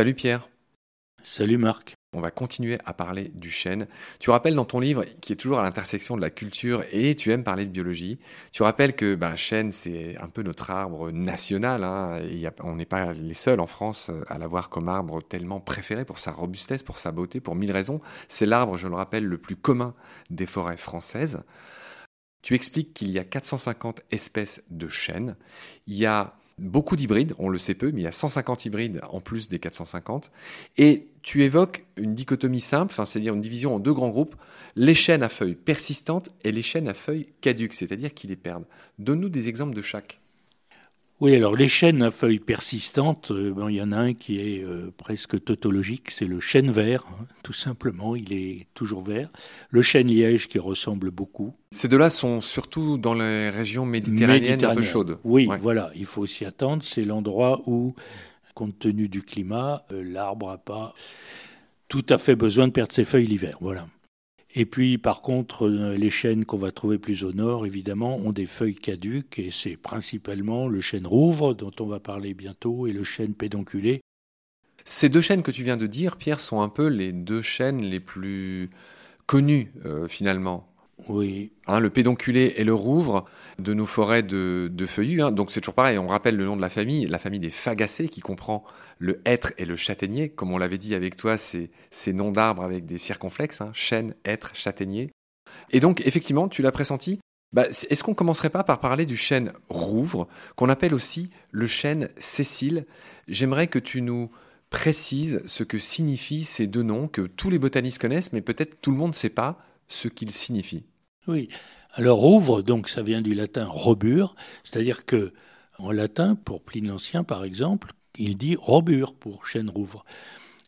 Salut Pierre. Salut Marc. On va continuer à parler du chêne. Tu rappelles dans ton livre, qui est toujours à l'intersection de la culture et tu aimes parler de biologie, tu rappelles que ben, chêne, c'est un peu notre arbre national. Hein, on n'est pas les seuls en France à l'avoir comme arbre tellement préféré pour sa robustesse, pour sa beauté, pour mille raisons. C'est l'arbre, je le rappelle, le plus commun des forêts françaises. Tu expliques qu'il y a 450 espèces de chênes. Il y a beaucoup d'hybrides, on le sait peu, mais il y a 150 hybrides en plus des 450. Et tu évoques une dichotomie simple, c'est-à-dire une division en deux grands groupes, les chênes à feuilles persistantes et les chênes à feuilles caduques, c'est-à-dire qui les perdent. Donne-nous des exemples de chaque. Oui, alors les chênes à feuilles persistantes, euh, il y en a un qui est euh, presque tautologique, c'est le chêne vert, hein, tout simplement, il est toujours vert. Le chêne liège qui ressemble beaucoup. Ces deux-là sont surtout dans les régions méditerranéennes un peu chaudes. Oui, voilà, il faut s'y attendre, c'est l'endroit où, compte tenu du climat, euh, l'arbre n'a pas tout à fait besoin de perdre ses feuilles l'hiver. Voilà. Et puis, par contre, euh, les chênes qu'on va trouver plus au nord, évidemment, ont des feuilles caduques, et c'est principalement le chêne rouvre, dont on va parler bientôt, et le chêne pédonculé. Ces deux chênes que tu viens de dire, Pierre, sont un peu les deux chênes les plus connus, euh, finalement. Oui. Hein, le pédonculé et le rouvre de nos forêts de, feuillus. Hein. Donc c'est toujours pareil, on rappelle le nom de la famille, la famille des fagacées qui comprend le hêtre et le châtaignier. Comme on l'avait dit avec toi, c'est ces noms d'arbres avec des circonflexes, hein, chêne, hêtre, châtaignier. Et donc effectivement, tu l'as pressenti, bah, est-ce qu'on commencerait pas par parler du chêne rouvre, qu'on appelle aussi le chêne Cécile? J'aimerais que tu nous précises ce que signifient ces deux noms que tous les botanistes connaissent, mais peut-être tout le monde ne sait pas ce qu'ils signifient. Oui. Alors rouvre, donc ça vient du latin robur, c'est-à-dire que en latin, pour Pline l'Ancien par exemple, il dit robur pour chêne rouvre.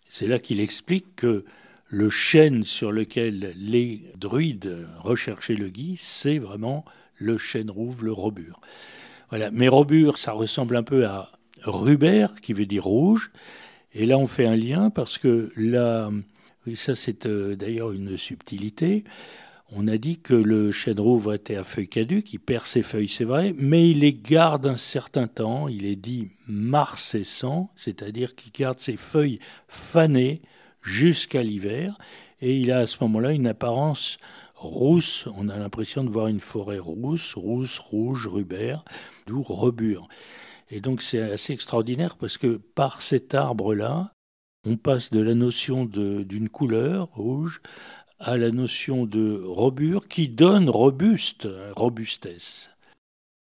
C'est là qu'il explique que le chêne sur lequel les druides recherchaient le gui, c'est vraiment le chêne rouvre, le robur. Voilà. Mais robur, ça ressemble un peu à rubère, qui veut dire rouge. Et là, on fait un lien parce que là, oui, ça c'est euh, d'ailleurs une subtilité. On a dit que le chêne rouvre était à feuilles caduques, il perd ses feuilles, c'est vrai, mais il les garde un certain temps, il est dit marcescent, c'est-à-dire qu'il garde ses feuilles fanées jusqu'à l'hiver, et il a à ce moment-là une apparence rousse, on a l'impression de voir une forêt rousse, rousse, rouge, rubère, d'où rebure. Et donc c'est assez extraordinaire parce que par cet arbre-là, on passe de la notion d'une couleur rouge à la notion de robure qui donne robuste, robustesse.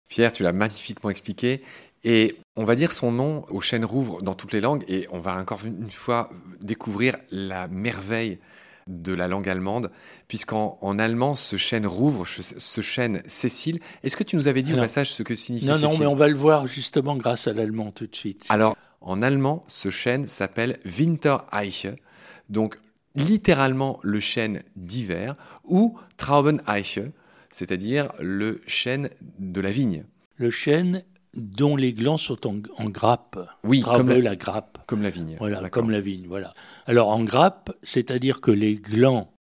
Pierre, tu l'as magnifiquement expliqué. Et on va dire son nom au chêne rouvre dans toutes les langues. Et on va encore une fois découvrir la merveille de la langue allemande, puisqu'en en allemand, ce chêne rouvre, ce chêne Cécile. Est-ce que tu nous avais dit au passage ce que signifie Non, non, mais on va le voir justement grâce à l'allemand tout de suite. Alors, en allemand, ce chêne s'appelle Wintereiche. Donc, littéralement le chêne d'hiver, ou Traubeneiche, c'est-à-dire le chêne de la vigne. Le chêne dont les glands sont en, grappe. Oui, comme la, grappe. Comme la vigne. Voilà, comme la vigne, voilà. Alors en grappe, c'est-à-dire que les glands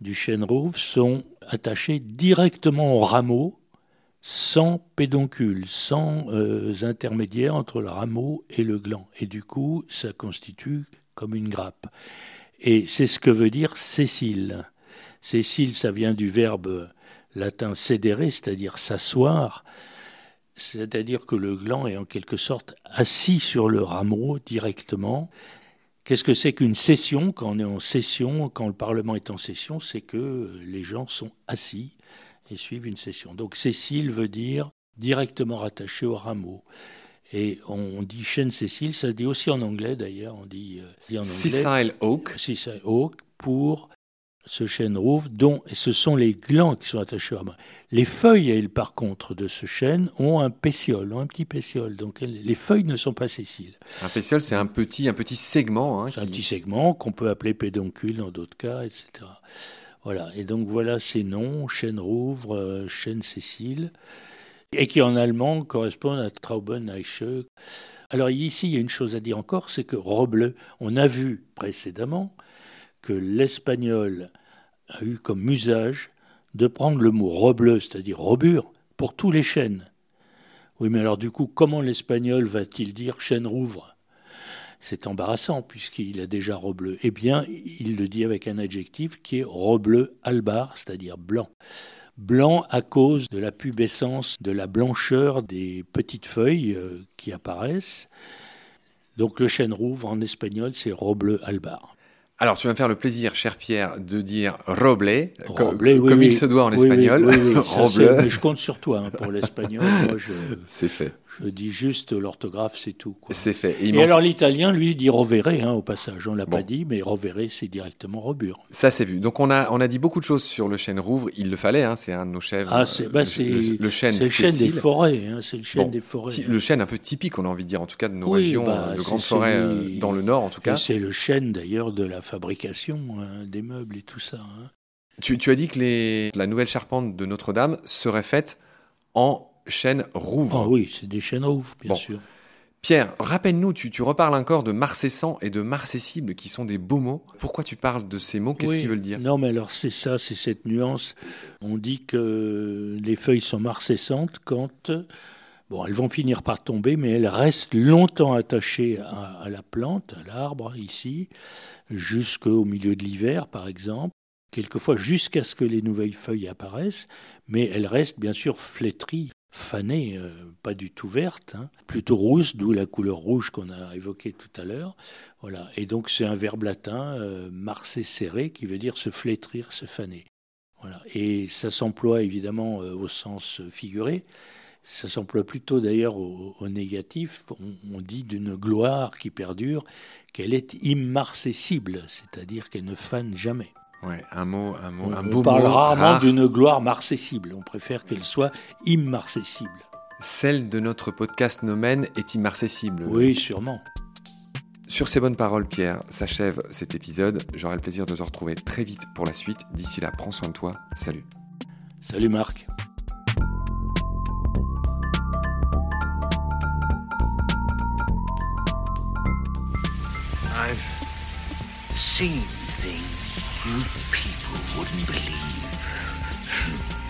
du chêne rouge sont attachés directement au rameau, sans pédoncule, sans euh, intermédiaire entre le rameau et le gland. Et du coup, ça constitue comme une grappe. Et c'est ce que veut dire Cécile. Cécile, ça vient du verbe latin cédere, c'est-à-dire s'asseoir, c'est-à-dire que le gland est en quelque sorte assis sur le rameau directement. Qu'est-ce que c'est qu'une session? Quand on est en session, quand le Parlement est en session, c'est que les gens sont assis et suivent une session. Donc Cécile veut dire directement rattaché au rameau. Et on dit chêne Cécile, ça se dit aussi en anglais d'ailleurs, on dit, euh, Sicile Oak. Sicile Oak pour ce chêne rouge, dont ce sont les glands qui sont attachés au rameau. Les feuilles, elles, par contre, de ce chêne ont un pétiole, ont un petit pétiole. Donc les feuilles ne sont pas sessiles. Un pétiole, c'est un petit, un petit segment. Hein, c'est un petit segment qu'on peut appeler pédoncule dans d'autres cas, etc. Voilà. Et donc voilà ces noms chêne rouvre, euh, chêne Cécile et qui en allemand correspondent à Traubeneiche. Alors ici, il y a une chose à dire encore, c'est que Roble, on a vu précédemment que l'espagnol a eu comme usage de prendre le mot roble, c'est-à-dire robure, pour tous les chênes. Oui, mais alors du coup, comment l'espagnol va-t-il dire chêne rouvre? C'est embarrassant puisqu'il a déjà robleu. Eh bien, il le dit avec un adjectif qui est robleu albar, c'est-à-dire blanc. Blanc à cause de la pubescence, de la blancheur des petites feuilles euh, qui apparaissent. Donc le chêne rouvre en espagnol, c'est robleu albar. Alors, tu vas me faire le plaisir, cher Pierre, de dire roble, comme, il se doit en espagnol. je compte sur toi hein, pour l'espagnol. C'est fait. Je dis juste l'orthographe, c'est tout. C'est fait. Et, alors l'italien, lui, dit rovere, hein, au passage. On l'a pas dit, mais rovere, c'est directement robure. Ça, c'est vu. Donc on a, on a dit beaucoup de choses sur le chêne rouvre. Il le fallait, hein, c'est un de nos chèvres. Ah, c'est bah, le, le, chêne, le chêne des forêts. Hein, c'est le chêne des forêts. Le chêne un peu typique, on a envie de dire, en tout cas, de nos régions bah, de grandes forêts euh, dans le nord, en tout cas. C'est le chêne, d'ailleurs, de la fabrication hein, des meubles et tout ça. Hein. Tu, tu, as dit que les, la nouvelle charpente de Notre-Dame serait faite en chêne rouvre. Ah oui, c'est des chênes rouvres, bien sûr. Pierre, rappelle-nous, tu, tu, reparles encore de marcessant et de marcessible, qui sont des beaux mots. Pourquoi tu parles de ces mots? Qu'est-ce qu'ils veulent dire? Non, mais alors c'est ça, c'est cette nuance. On dit que les feuilles sont marcessantes quand... Bon, elles vont finir par tomber, mais elles restent longtemps attachées à, à la plante, à l'arbre, ici, jusqu'au milieu de l'hiver, par exemple quelquefois jusqu'à ce que les nouvelles feuilles apparaissent, mais elles restent bien sûr flétries fanée, euh, pas du tout verte, hein. plutôt rousse, d'où la couleur rouge qu'on a évoquée tout à l'heure. Voilà. Et donc c'est un verbe latin, euh, serré, qui veut dire se flétrir, se faner. Voilà. Et ça s'emploie évidemment euh, au sens figuré. Ça s'emploie plutôt d'ailleurs au, négatif. On, on dit d'une gloire qui perdure qu'elle est immarcessible, c'est-à-dire qu'elle ne fane jamais. Ouais, un mot, un mot, on, un beau on parle rarement d'une gloire marcessible. On préfère qu'elle soit immarcessible. Celle de notre podcast Nomen est immarcessible. Oui, sûrement. Sur ces bonnes paroles, Pierre, s'achève cet épisode. J'aurai le plaisir de te retrouver très vite pour la suite. D'ici là, prends soin de toi. Salut. Salut Marc. I've seen things You people wouldn't believe.